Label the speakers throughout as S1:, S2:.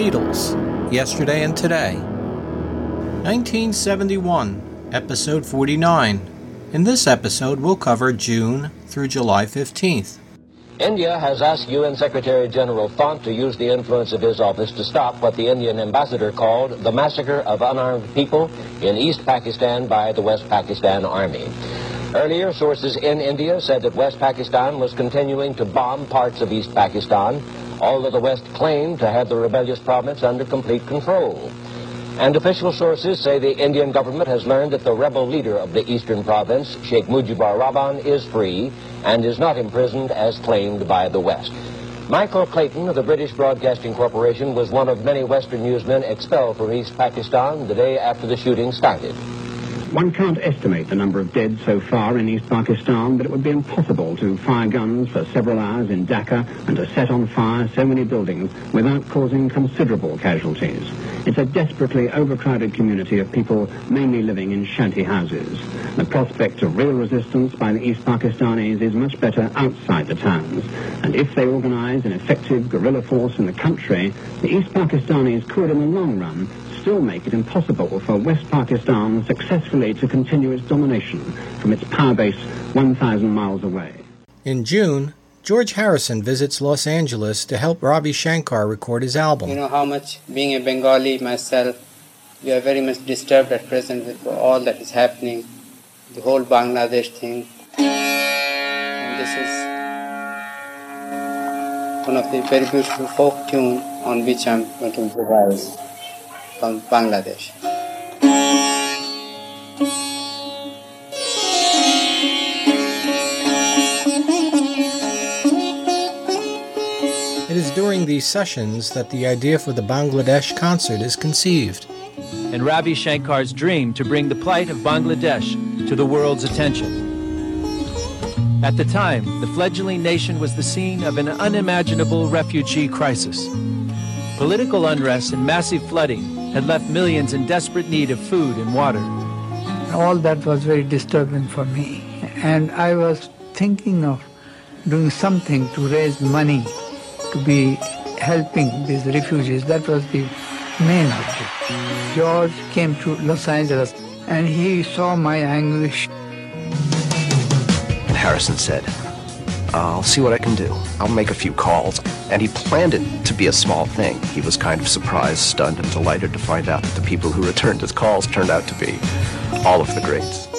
S1: Beatles, Yesterday and Today. 1971, Episode 49. In this episode, we'll cover June through July 15th.
S2: India has asked UN Secretary General Thant to use the influence of his office to stop what the Indian ambassador called the massacre of unarmed people in East Pakistan by the West Pakistan Army. Earlier, sources in India said that West Pakistan was continuing to bomb parts of East Pakistan, although the West claimed to have the rebellious province under complete control. And official sources say the Indian government has learned that the rebel leader of the eastern province, Sheikh Mujibur Rahman, is free and is not imprisoned as claimed by the West. Michael Clayton of the British Broadcasting Corporation was one of many Western newsmen expelled from East Pakistan the day after the shooting started.
S3: One can't estimate the number of dead so far in East Pakistan, but it would be impossible to fire guns for several hours in Dhaka and to set on fire so many buildings without causing considerable casualties. It's a desperately overcrowded community of people mainly living in shanty houses. The prospect of real resistance by the East Pakistanis is much better outside the towns. And if they organize an effective guerrilla force in the country, the East Pakistanis could, in the long run, still make it impossible for West Pakistan successfully to continue its domination from its power base 1,000 miles away.
S1: In June, George Harrison visits Los Angeles to help Ravi Shankar record his album.
S4: You know how much, being a Bengali myself, we are very much disturbed at present with all that is happening, the whole Bangladesh thing. And this is one of the very beautiful folk tune on which I'm going to improvise from Bangladesh.
S1: It is during these sessions that the idea for the Bangladesh concert is conceived.
S5: and Ravi Shankar's dream to bring the plight of Bangladesh to the world's attention. At the time, the fledgling nation was the scene of an unimaginable refugee crisis. Political unrest and massive flooding had left millions in desperate need of food and water.
S6: all that was very disturbing for me. And I was thinking of doing something to raise money to be helping these refugees. That was the main object. George came to Los Angeles and he saw my anguish.
S7: Harrison said, I'll see what I can do. I'll make a few calls. And he planned it to be a small thing. He was kind of surprised, stunned, and delighted to find out that the people who returned his calls turned out to be all of the greats.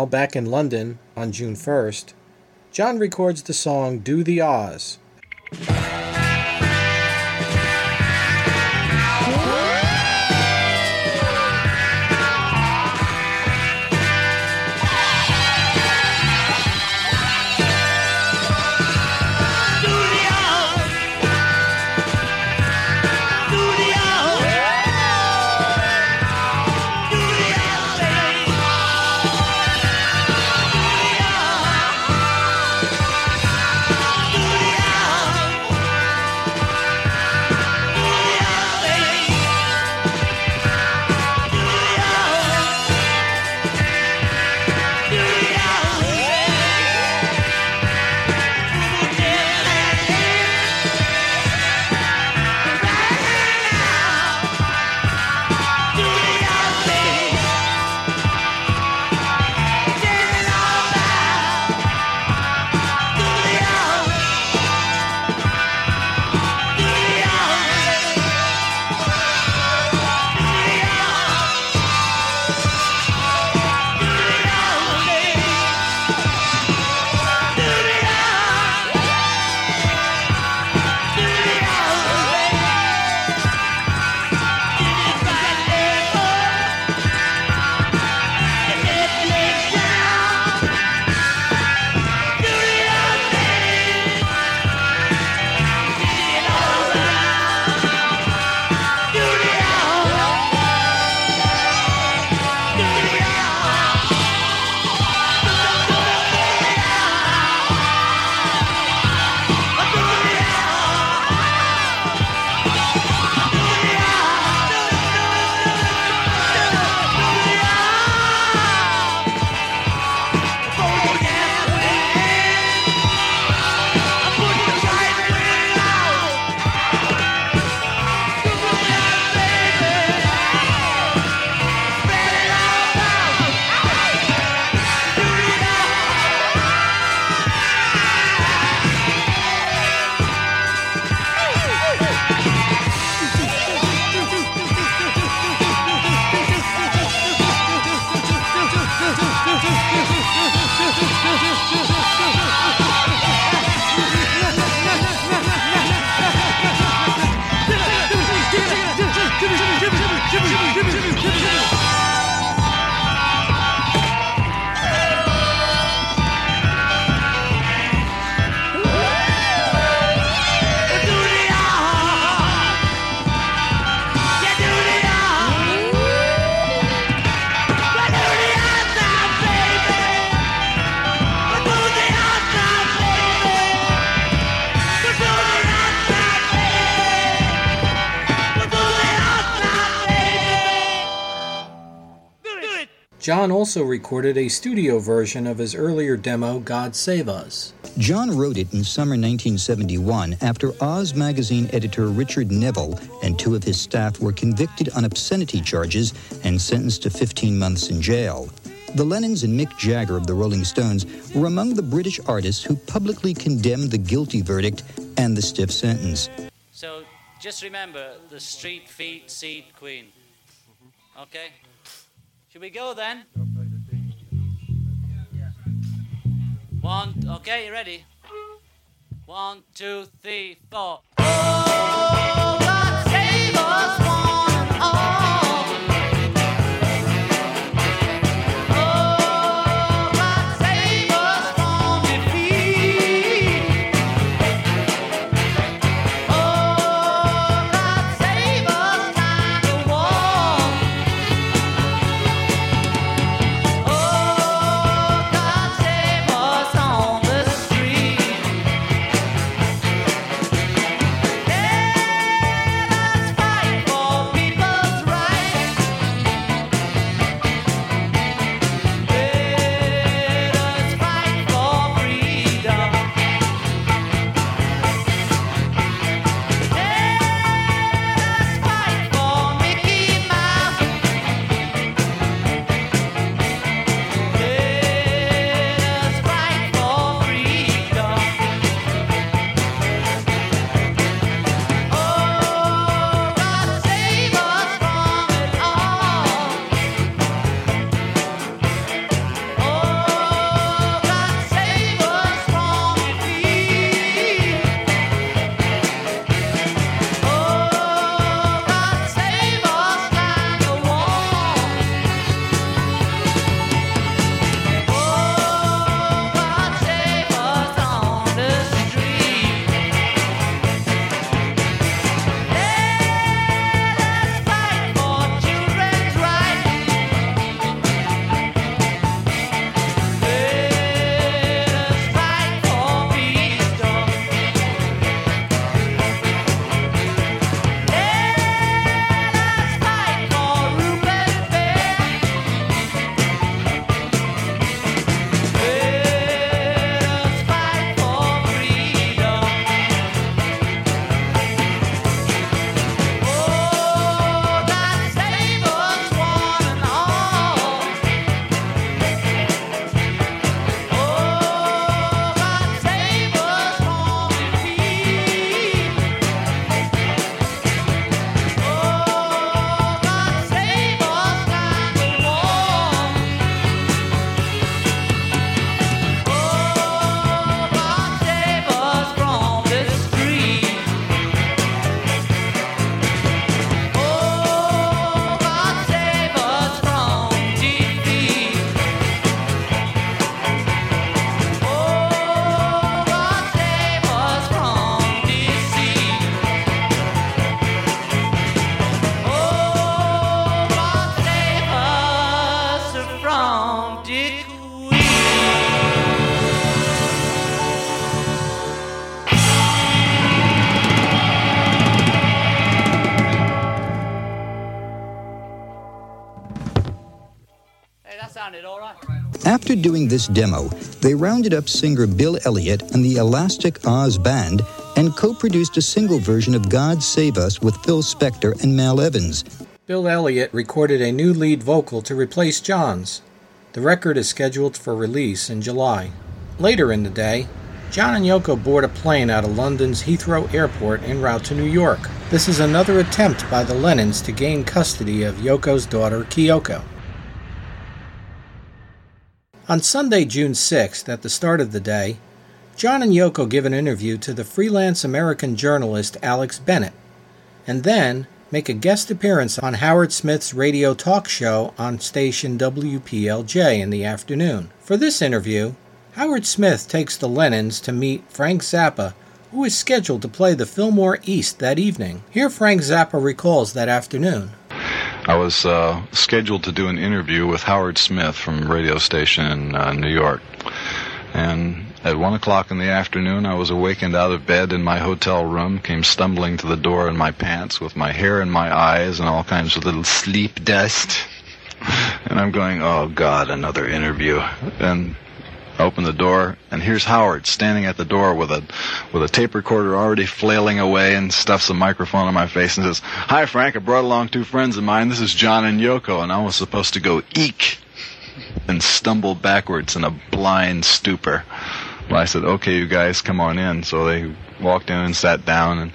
S8: Meanwhile, back in London on June 1st, John records the song Do the Oz. John also recorded a studio version of his earlier demo, God Save Us.
S9: John wrote it in summer 1971 after Oz magazine editor Richard Neville and two of his staff were convicted on obscenity charges and sentenced to 15 months in jail. The Lennons and Mick Jagger of the Rolling Stones were among the British artists who publicly condemned the guilty verdict and the stiff sentence.
S10: So just remember the street feet seed queen. Okay? Should we go then? One, okay, you ready? One, two, three, four. Oh, one and all.
S9: This demo, they rounded up singer Bill Elliott and the Elastic Oz Band and co produced a single version of God Save Us with Phil Spector and Mal Evans.
S1: Bill Elliott recorded a new lead vocal to replace John's. The record is scheduled for release in July. Later in the day, John and Yoko board a plane out of London's Heathrow Airport en route to New York. This is another attempt by the Lennons to gain custody of Yoko's daughter, Kyoko. On Sunday, June 6th, at the start of the day, John and Yoko give an interview to the freelance American journalist Alex Bennett, and then make a guest appearance on Howard Smith's radio talk show on station WPLJ in the afternoon. For this interview, Howard Smith takes the Lennons to meet Frank Zappa, who is scheduled to play the Fillmore East that evening. Here, Frank Zappa recalls that afternoon.
S11: I was uh, scheduled to do an interview with Howard Smith from a radio station in uh, New York. And at one o'clock in the afternoon, I was awakened out of bed in my hotel room, came stumbling to the door in my pants with my hair in my eyes and all kinds of little sleep dust. And I'm going, oh God, another interview. And open the door, and here's Howard standing at the door with a with a tape recorder already flailing away, and stuffs a microphone in my face and says, "Hi, Frank. I brought along two friends of mine. This is John and Yoko." And I was supposed to go eek and stumble backwards in a blind stupor. Well, I said, "Okay, you guys, come on in." So they walked in and sat down, and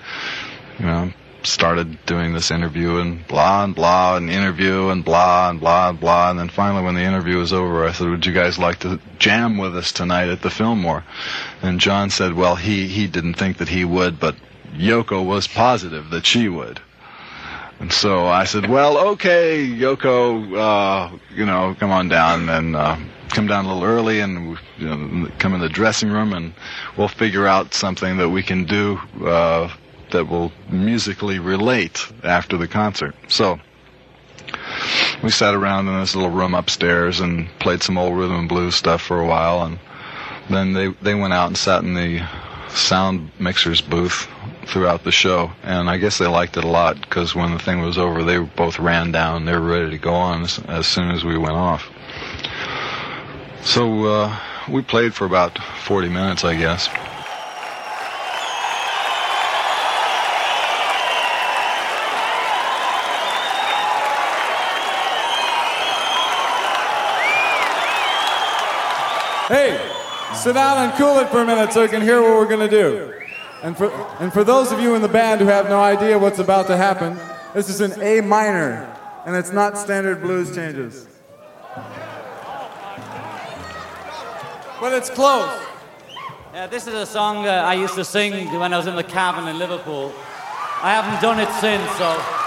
S11: you know started doing this interview and blah and blah and interview and blah and blah and blah and then finally when the interview was over I said would you guys like to jam with us tonight at the Fillmore? And John said well he he didn't think that he would but Yoko was positive that she would. And so I said well okay Yoko uh, you know come on down and uh, come down a little early and you know, come in the dressing room and we'll figure out something that we can do uh, that will musically relate after the concert. So we sat around in this little room upstairs and played some old rhythm and blues stuff for a while, and then they they went out and sat in the sound mixers booth throughout the show, and I guess they liked it a lot because when the thing was over, they both ran down. They were ready to go on as, as soon as we went off. So uh, we played for about 40 minutes, I guess.
S12: Hey, sit down and cool it for a minute so you can hear what we're going to do. And for, and for those of you in the band who have no idea what's about to happen, this is an A minor, and it's not standard blues changes. But it's close.
S10: Yeah, this is a song uh, I used to sing when I was in the Cavern in Liverpool. I haven't done it since, so.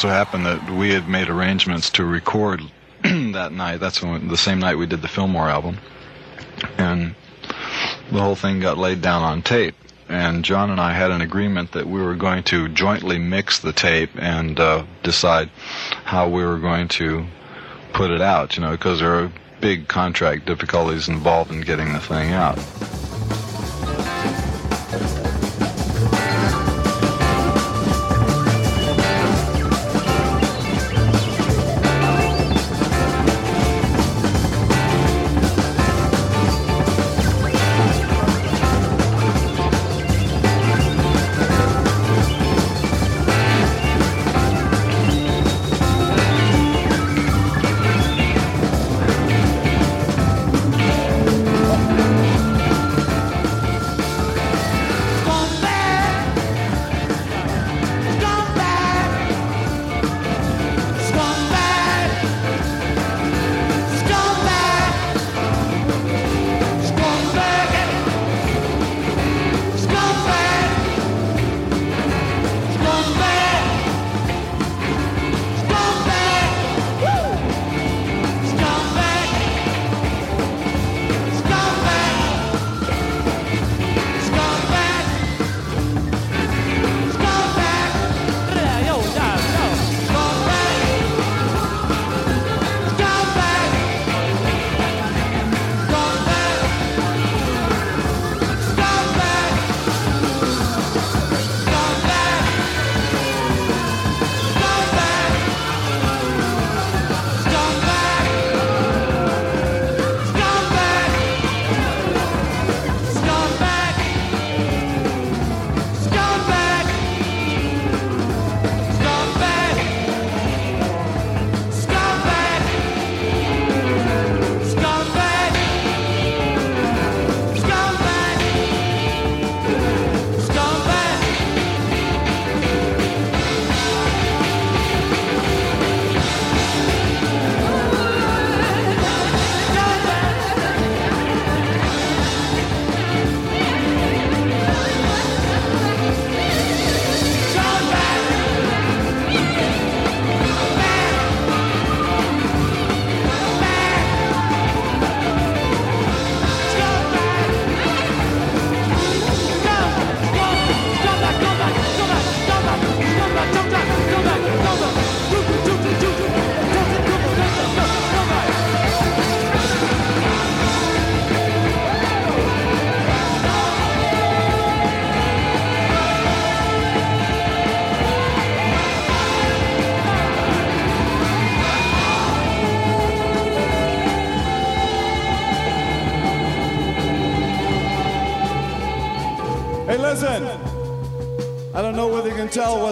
S8: So happened that we had made arrangements to record that night. That's when, the same night we did the Fillmore album, and the whole thing got laid down on tape. And John and I had an agreement that we were going to jointly mix the tape and uh, decide how we were going to put it out. You know, because there are big contract difficulties involved in getting the thing out.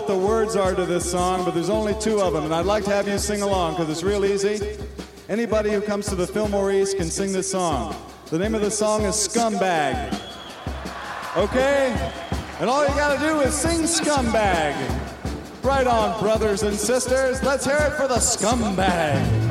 S12: The words are to this song, but there's only two of them, and I'd like to have you sing along because it's real easy. Anybody who comes to the Fillmore East can sing this song. The name of the song is Scumbag. Okay? And all you gotta do is sing Scumbag. Right on, brothers and sisters. Let's hear it for the Scumbag.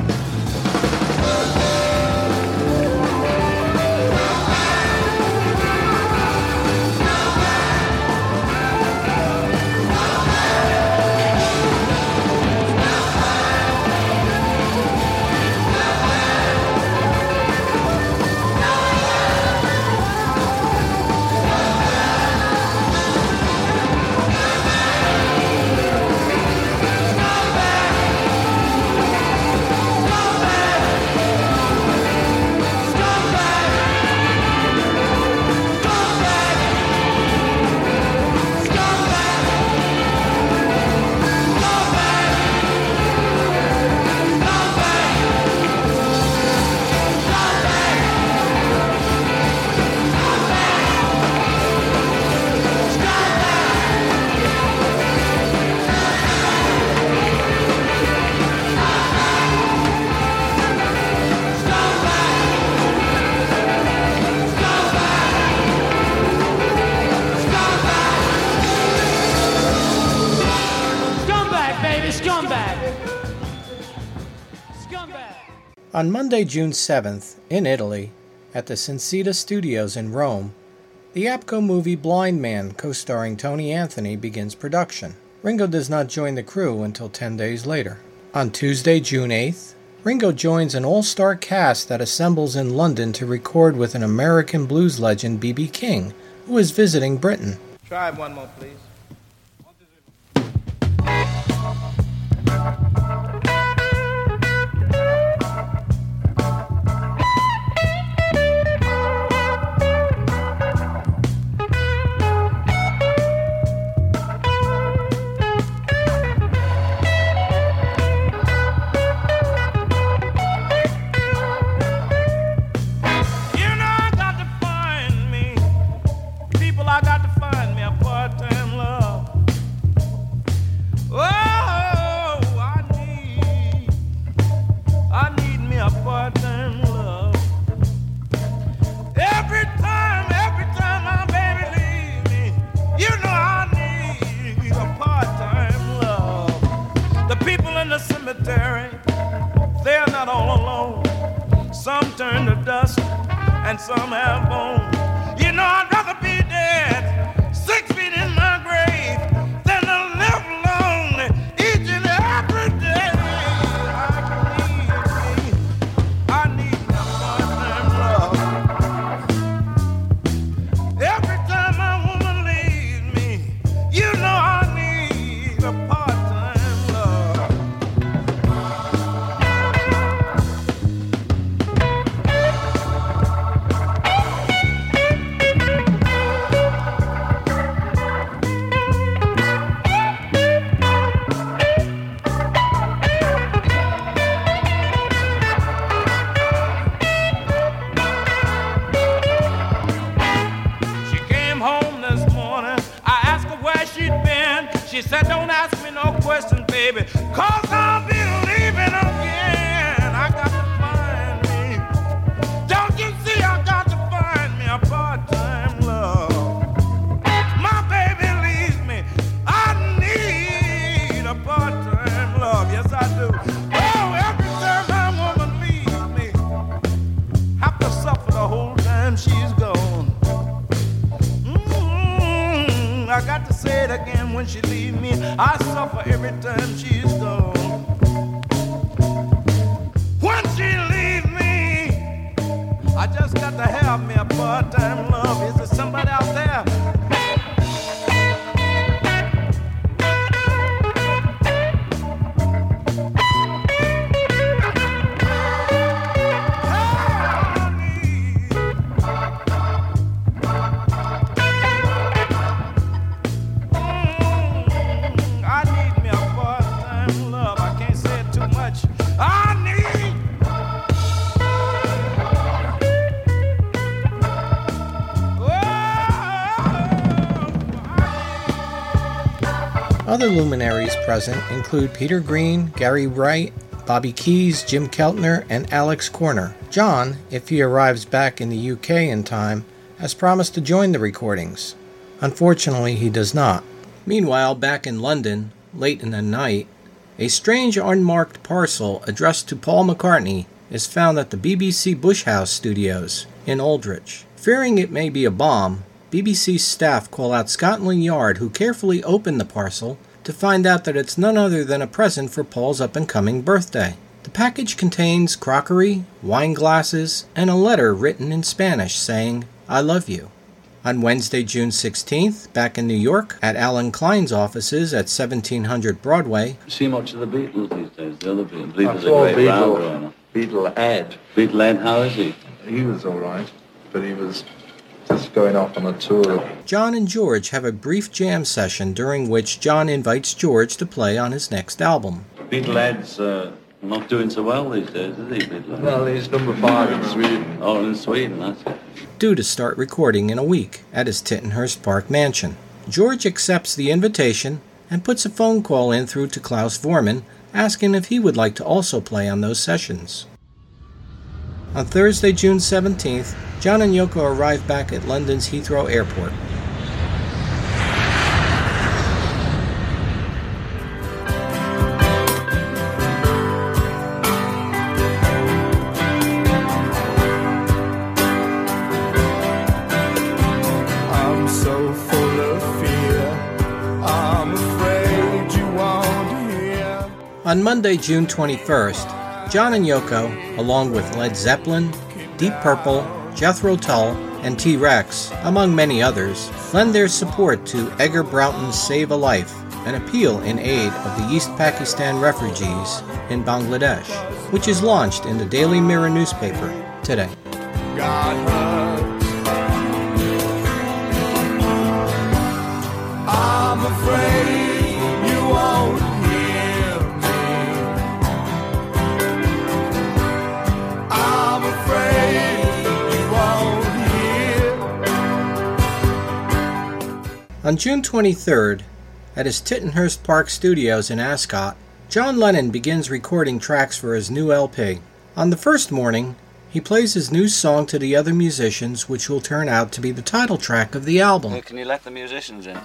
S1: On Monday, June 7th, in Italy, at the Cinecittà Studios in Rome, the ABKCO movie Blind Man, co starring Tony Anthony, begins production. Ringo does not join the crew until 10 days later. On Tuesday, June 8th, Ringo joins an all star cast that assembles in London to record with an American blues legend, B.B. King, who is visiting Britain.
S13: Try one more, please.
S1: Other luminaries present include Peter Green, Gary Wright, Bobby Keys, Jim Keltner, and Alex Korner. John, if he arrives back in the UK in time, has promised to join the recordings. Unfortunately, he does not. Meanwhile, back in London, late in the night, a strange unmarked parcel addressed to Paul McCartney is found at the BBC Bush House studios in Aldwych. Fearing it may be a bomb, BBC staff call out Scotland Yard, who carefully open the parcel to find out that it's none other than a present for Paul's up and coming birthday. The package contains crockery, wine glasses, and a letter written in Spanish saying, I love you. On Wednesday, June 16th, back in New York, at Allen Klein's offices at 1700 Broadway,
S14: See much of the Beatles these days, the other Beatles. I believe
S15: I
S14: there's
S15: saw
S14: a great
S15: Beatle,
S14: going.
S15: Beatle Ed.
S14: Beatle Ed, how is he?
S15: He was all right, but he was just going off on a tour.
S1: John and George have a brief jam session during which John invites George to play on his next album.
S14: Beatle Ed's uh, not doing so well these days, is he, Beatle
S15: Well, he's number five in Sweden.
S14: Oh, in Sweden, that's it.
S1: due to start recording in a week at his Tittenhurst Park mansion. George accepts the invitation and puts a phone call in through to Klaus Voormann asking if he would like to also play on those sessions. On Thursday, June 17th, John and Yoko arrive back at London's Heathrow Airport.
S8: I'm so full of fear. I'm afraid
S1: On Monday, June 21st, John and Yoko, along with Led Zeppelin, Deep Purple, Jethro Tull, and T Rex, among many others, lend their support to Edgar Broughton's Save a Life, an appeal in aid of the East Pakistan refugees in Bangladesh, which is launched in the Daily Mirror newspaper today.
S16: I'm
S1: On June 23rd, at his Tittenhurst Park studios in Ascot, John Lennon begins recording tracks for his new LP. On the first morning, he plays his new song to the other musicians, which will turn out to be the title track of the album.
S8: Can you let the musicians in?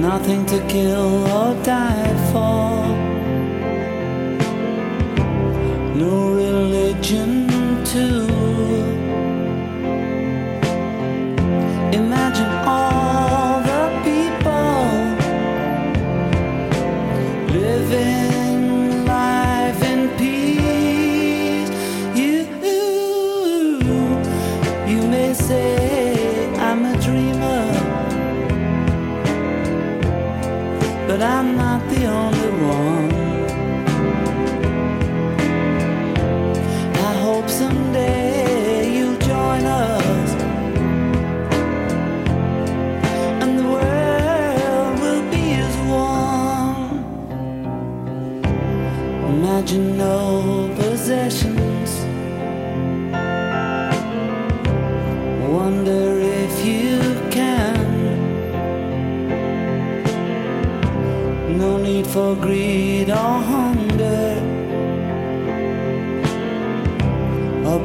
S16: Nothing to kill or die for. No religion too.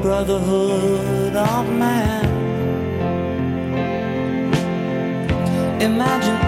S16: Brotherhood of man. Imagine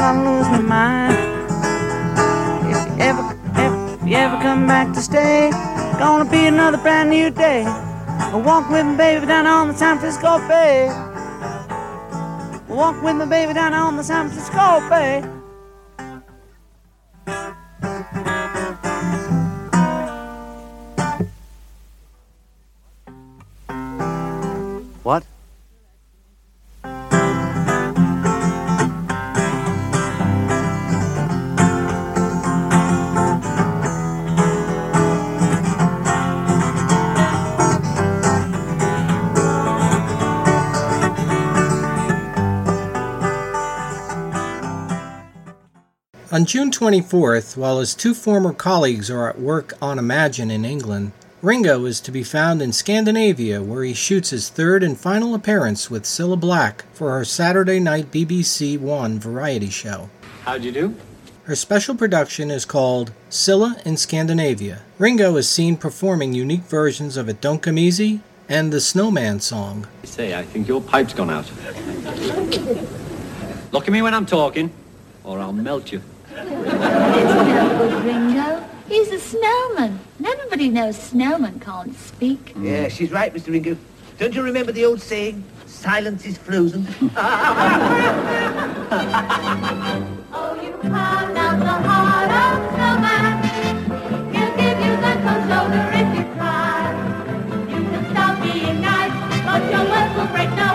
S8: I'm losing my mind. If you ever, ever, if you ever come back to stay, gonna be another brand new day. I walk with my baby down on the San Francisco Bay. I walk with my baby down on the San Francisco Bay.
S1: On June 24th, while his two former colleagues are at work on Imagine in England, Ringo is to be found in Scandinavia where he shoots his third and final appearance with Cilla Black for her Saturday night BBC One variety show.
S17: How'd you do?
S1: Her special production is called Cilla in Scandinavia. Ringo is seen performing unique versions of It Don't Come Easy and the Snowman song.
S17: Say, I think your pipe's gone out. Look at me when I'm talking, or I'll melt you.
S18: It's no good, Ringo. He's a snowman. Nobody knows snowmen can't speak.
S19: Yeah, she's right, Mr. Ringo. Don't you remember the old saying, silence is frozen?
S18: Oh, you carved out the heart of snowman. He'll give you the cold shoulder if you cry. You can stop being nice, but your words will break no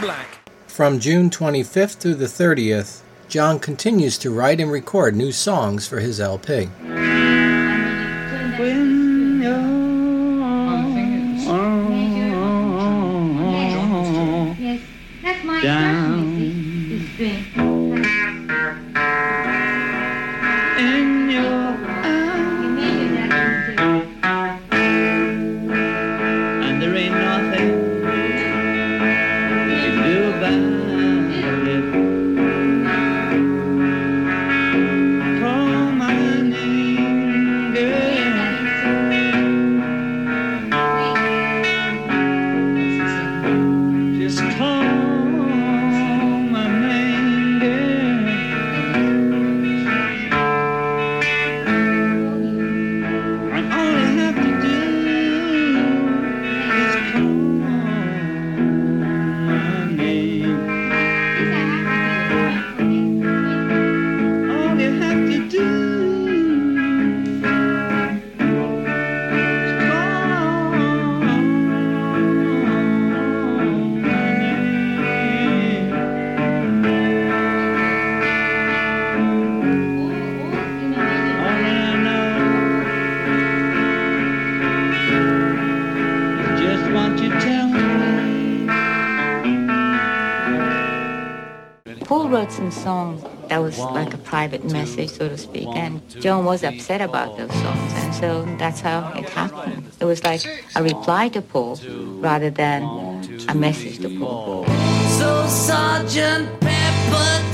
S5: Black.
S1: From June 25th through the 30th, John continues to write and record new songs for his LP.
S18: Yes, that's my
S8: Down.
S20: So to speak, and John was upset about those songs, and so that's how it happened. It was like a reply to Paul rather than a message to Paul.
S8: So Sergeant Pepper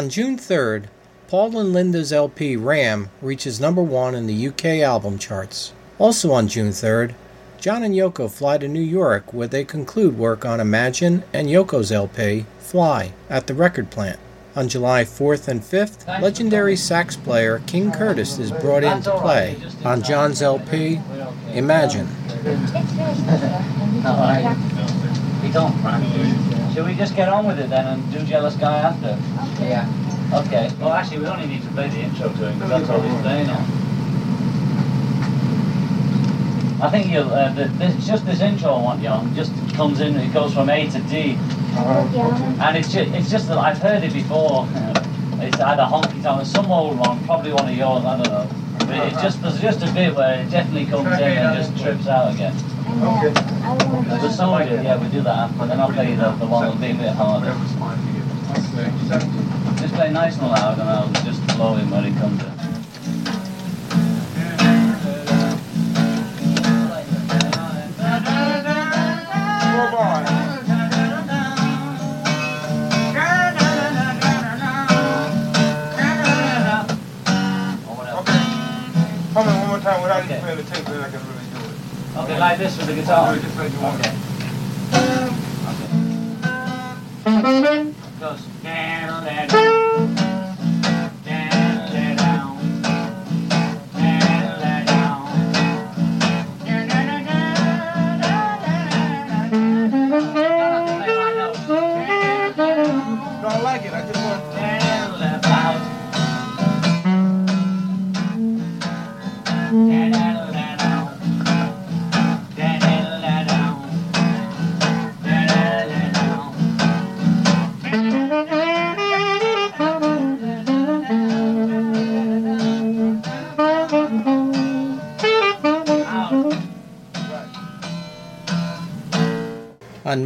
S1: On June 3rd, Paul and Linda's LP Ram reaches number one in the UK album charts. Also on June 3rd, John and Yoko fly to New York where they conclude work on Imagine and Yoko's LP Fly at the record plant. On July 4th and 5th, legendary sax player King Curtis is brought in to play on John's LP Imagine.
S10: Alright. We don't, Frank. Should we just get on with it then and do Jealous Guy after? Yeah. Okay. Well, actually, we only need to play the intro to him because that's all he's playing on. I think you'll, uh, the, this, just this intro I want you on just comes in, it goes from A to D. And it's just, it's just that I've heard it before. It's either honky tonk, or some old one, probably one of yours, I don't know. But it just, there's just a bit where it definitely comes in and just trips out again. But some we do, yeah, we do that after, then I'll play the, the one that'll be a bit harder. Just play nice and loud and I'll just blow in when it comes in.
S13: Come on, one more time without you playing the tape, then I can really do it.
S10: Okay, like this with the guitar.
S13: Just like you want.
S10: Okay. Goes down, down,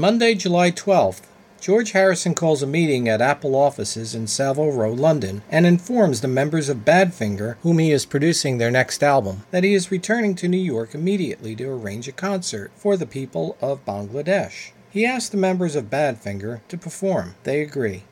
S1: Monday, July 12th, George Harrison calls a meeting at Apple offices in Savile Row, London, and informs the members of Badfinger, whom he is producing their next album, that he is returning to New York immediately to arrange a concert for the people of Bangladesh. He asks the members of Badfinger to perform. They agree.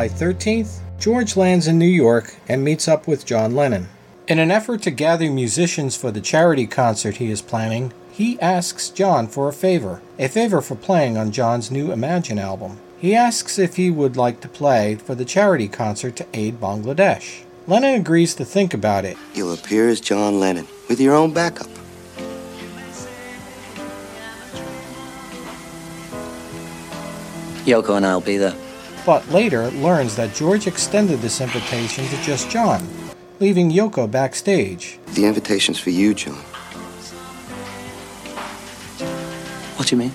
S1: July 13th, George lands in New York and meets up with John Lennon. In an effort to gather musicians for the charity concert he is planning, he asks John for a favor, a favor for playing on John's new Imagine album. He asks if he would like to play for the charity concert to aid Bangladesh. Lennon agrees to think about it.
S21: You'll appear as John Lennon with your own backup.
S22: Yoko and I'll be there.
S1: But later learns that George extended this invitation to just John, leaving Yoko backstage.
S21: The invitation's for you, John.
S22: What do you mean?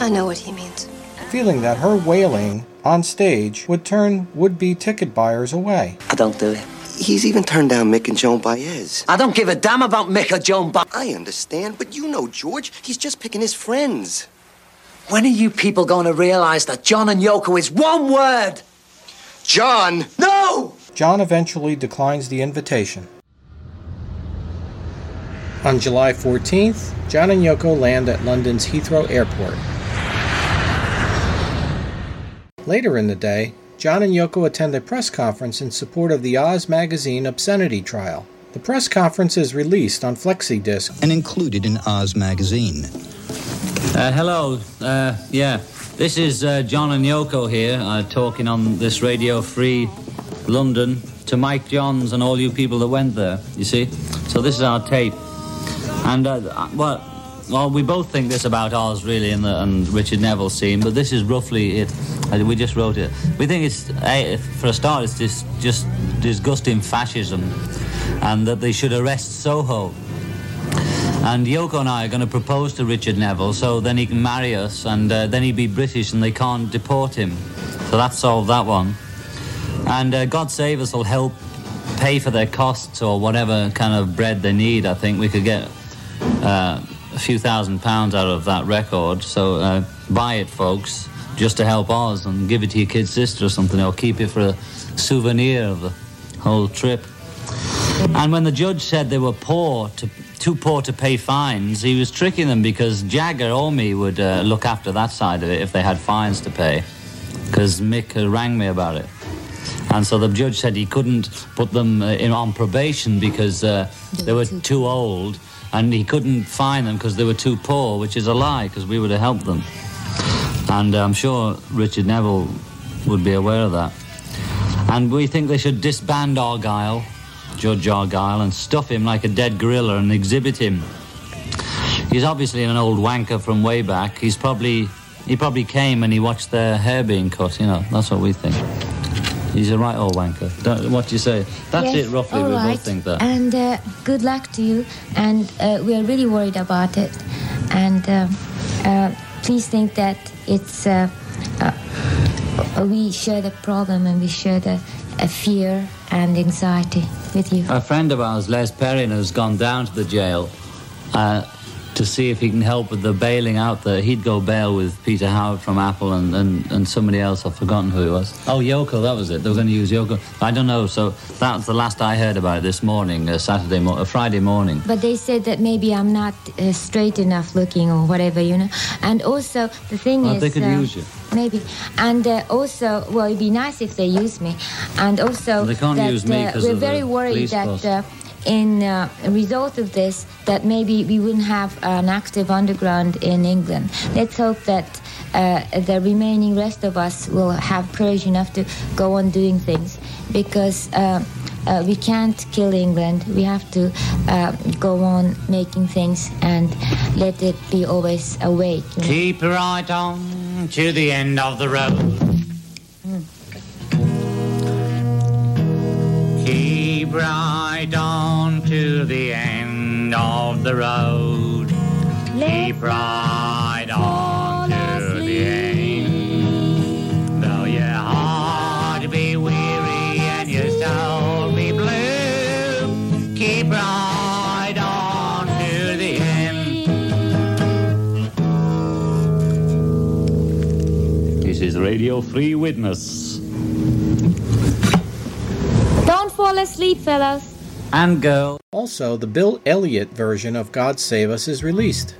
S23: I know what he means.
S1: feeling that her wailing on stage would turn would be ticket buyers away.
S22: I don't do it.
S21: He's even turned down Mick and Joan Baez.
S22: I don't give a damn about Mick or Joan Ba-
S21: I understand, but you know George. He's just picking his friends.
S22: When are you people going to realize that John and Yoko is one word?
S21: John!
S22: No!
S1: John eventually declines the invitation. On July 14th, John and Yoko land at London's Heathrow Airport. Later in the day, John and Yoko attend a press conference in support of the Oz magazine obscenity trial. The press conference is released on FlexiDisc
S9: and included in Oz magazine.
S24: Uh, hello. Uh, yeah, this is uh, John and Yoko here, uh, talking on this Radio Free London to Mike Johns and all you people that went there. You see, so this is our tape, and uh, well, well, we both think this about Oz really, and, the, and Richard Neville scene, but this is roughly it. Uh, We just wrote it. We think it's for a start, it's just just disgusting fascism, and that they should arrest Soho. And Yoko and I are going to propose to Richard Neville so then he can marry us and uh, then he'd be British and they can't deport him. So that solved that one. And uh, God Save Us will help pay for their costs or whatever kind of bread they need. I think we could get uh, a few thousand pounds out of that record. So uh, buy it, folks, just to help Oz and give it to your kid sister or something or keep it for a souvenir of the whole trip. And when the judge said they were poor, to, too poor to pay fines, he was tricking them because Jagger or me would uh, look after that side of it if they had fines to pay. Because Mick uh, rang me about it. And so the judge said he couldn't put them uh, in on probation because uh, they were too old, and he couldn't fine them because they were too poor, which is a lie because we would have helped them. And uh, I'm sure Richard Neville would be aware of that. And we think they should disband Argyle, Judge Argyle, and stuff him like a dead gorilla and exhibit him. He's obviously an old wanker from way back. He's probably he probably came and he watched their hair being cut. You know, that's what we think. He's a right old wanker. Don't, what do you say? That's
S20: Yes,
S24: it, roughly. we
S20: right.
S24: both think that.
S20: And uh, good luck to you. And uh, we are really worried about it. And uh, uh, please think that it's uh, uh, we share the problem and we share the uh, fear and anxiety with you.
S24: A friend of ours, Les Perrin, has gone down to the jail uh, to see if he can help with the bailing out there. He'd go bail with Peter Howard from Apple and, and, and somebody else. I've forgotten who it was. Oh, Yoko, that was it. They were going to use Yoko. I don't know. So that was the last I heard about it this morning, uh, Saturday, mo- uh, Friday morning.
S20: But they said that maybe I'm not uh, straight enough looking or whatever, you know. And also, the thing
S24: Well,
S20: is.
S24: they could
S20: uh,
S24: use you.
S20: Maybe. And uh, also, well, it'd be nice if they use me. And also,
S24: They can't
S20: that,
S24: use me
S20: uh,
S24: 'cause
S20: we're
S24: of the
S20: very worried that uh, in uh, result of this, that maybe we wouldn't have an active underground in England. Let's hope that uh, the remaining rest of us will have courage enough to go on doing things because. Uh, uh, we can't kill England. We have to uh, go on making things and let it be always awake. you know.
S25: Keep right on to the end of the road. Keep right on to the end of the road. Keep right on to the end. Though your heart be weary and your soul be blue, keep right on to the end.
S24: This is Radio Free Witness.
S20: Don't fall asleep, fellas.
S24: And girl.
S1: Also, the Bill Elliot version of God Save Us is released.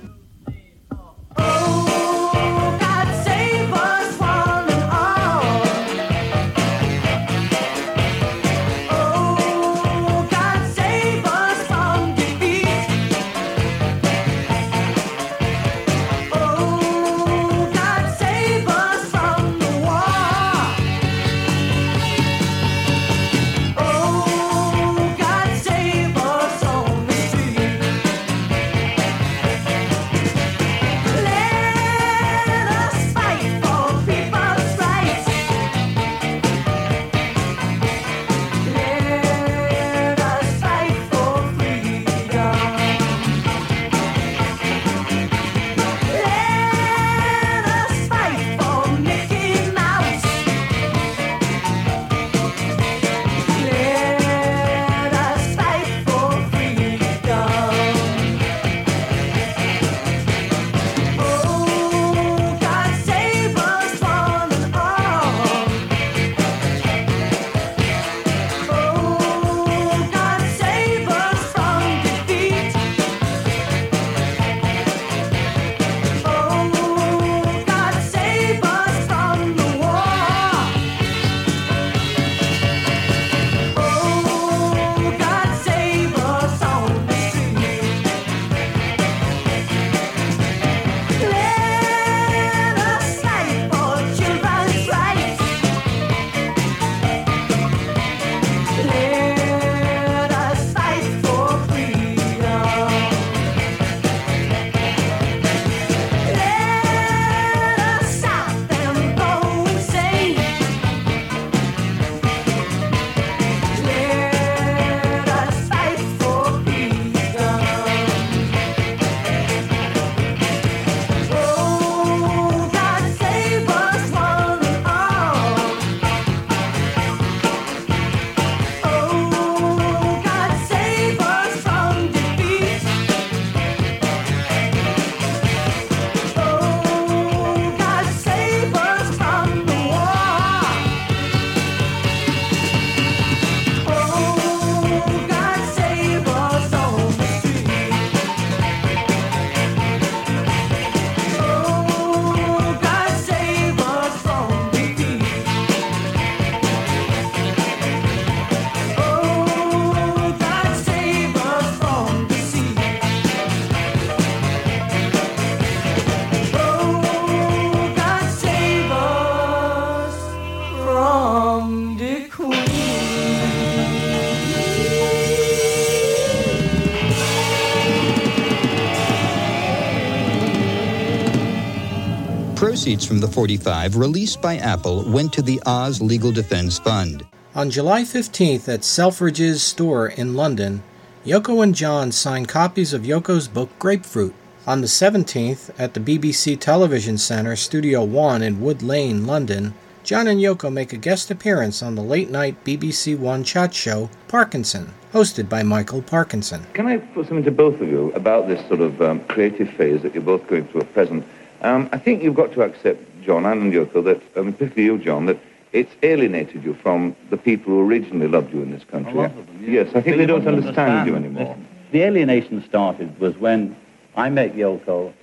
S9: Proceeds from the 45 released by Apple went to the Oz Legal Defense Fund.
S1: On July 15th at Selfridge's store in London, Yoko and John signed copies of Yoko's book Grapefruit. On the 17th, at the BBC Television Centre, Studio One in Wood Lane, London, John and Yoko make a guest appearance on the late night BBC One chat show Parkinson, hosted by Michael Parkinson.
S26: Can I put something to both of you about this sort of um, creative phase that you're both going through at present? Um, I think you've got to accept, John and Yoko, that, um, particularly you, John, that it's alienated you from the people who originally loved you in this country.
S24: A lot of them,
S26: Yes, I think
S24: But
S26: they don't
S24: mustn't
S26: understand you anymore.
S24: Listen, The alienation started was when I met Yoko,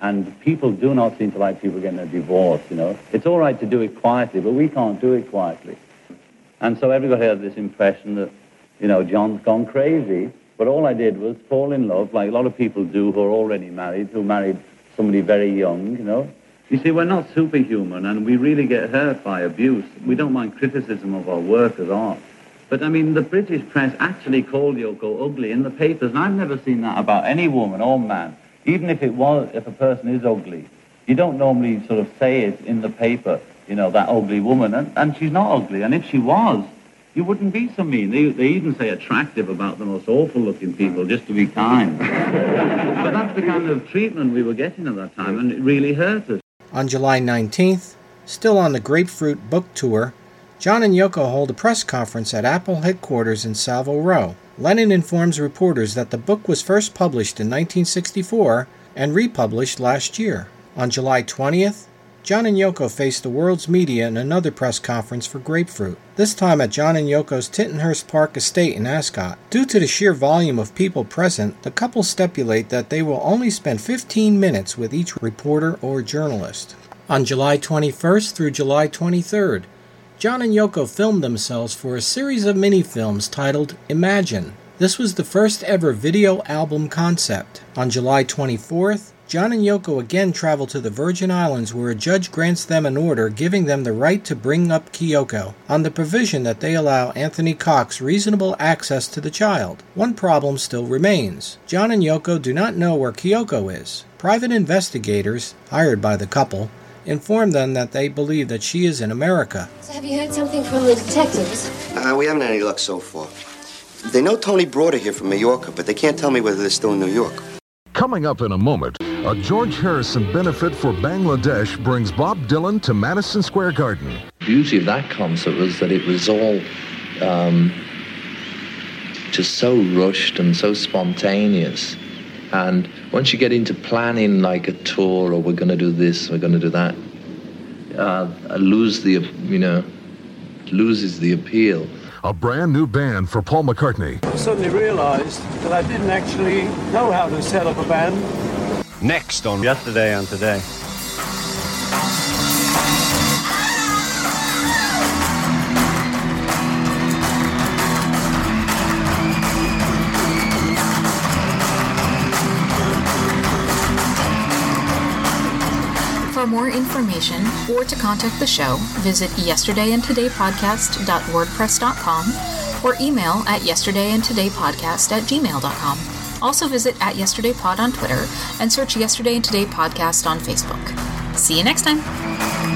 S24: and people do not seem to like people getting a divorce, you know. It's all right to do it quietly, but we can't do it quietly. And so everybody had this impression that, you know, John's gone crazy. But all I did was fall in love, like a lot of people do who are already married, who married somebody very young, you know. You see, we're not superhuman, and we really get hurt by abuse. We don't mind criticism of our work as art. But, I mean, the British press actually called Yoko ugly in the papers, and I've never seen that about any woman or man. Even if it was, if a person is ugly, you don't normally sort of say it in the paper, you know, that ugly woman, and, and she's not ugly. And if she was, you wouldn't be so mean. They, they even say attractive about the most awful-looking people, just to be kind. but that's the kind of treatment we were getting at that time, and it really hurt us.
S1: On July 19th, still on the Grapefruit book tour, John and Yoko hold a press conference at Apple headquarters in Savile Row. Lennon informs reporters that the book was first published in 1964 and republished last year. On July 20th, John and Yoko face the world's media in another press conference for Grapefruit, this time at John and Yoko's Tittenhurst Park estate in Ascot. Due to the sheer volume of people present, the couple stipulate that they will only spend 15 minutes with each reporter or journalist. On July 21st through July 23rd, John and Yoko filmed themselves for a series of mini films titled Imagine. This was the first ever video album concept. On July 24th, John and Yoko again travel to the Virgin Islands where a judge grants them an order giving them the right to bring up Kyoko on the provision that they allow Anthony Cox reasonable access to the child. One problem still remains. John and Yoko do not know where Kyoko is. Private investigators, hired by the couple, inform them that they believe that she is in America.
S27: So have you heard something from the detectives?
S21: Uh, we haven't had any luck so far. They know Tony brought her here from Mallorca, but they can't tell me whether they're still in New York.
S28: Coming up in a moment, a George Harrison benefit for Bangladesh brings Bob Dylan to Madison Square Garden.
S15: The beauty of that concert was that it was all um, just so rushed and so spontaneous. And once you get into planning like a tour or we're going to do this, we're going to do that, uh, I lose the, you know, loses the appeal.
S28: A brand new band for Paul McCartney.
S13: I suddenly realized that I didn't actually know how to set up a band.
S24: Next on Yesterday and Today.
S29: For more information or to contact the show, visit yesterdayandtodaypodcast.wordpress.com or email at yesterdayandtodaypodcast at gmail.com. Also visit at yesterdaypod on Twitter and search Yesterday and Today Podcast on Facebook. See you next time.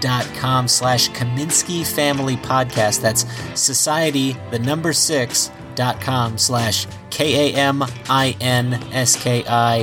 S30: society6.com slash Kaminsky Family Podcast. That's society, the number six, dot com slash K A M I N S K I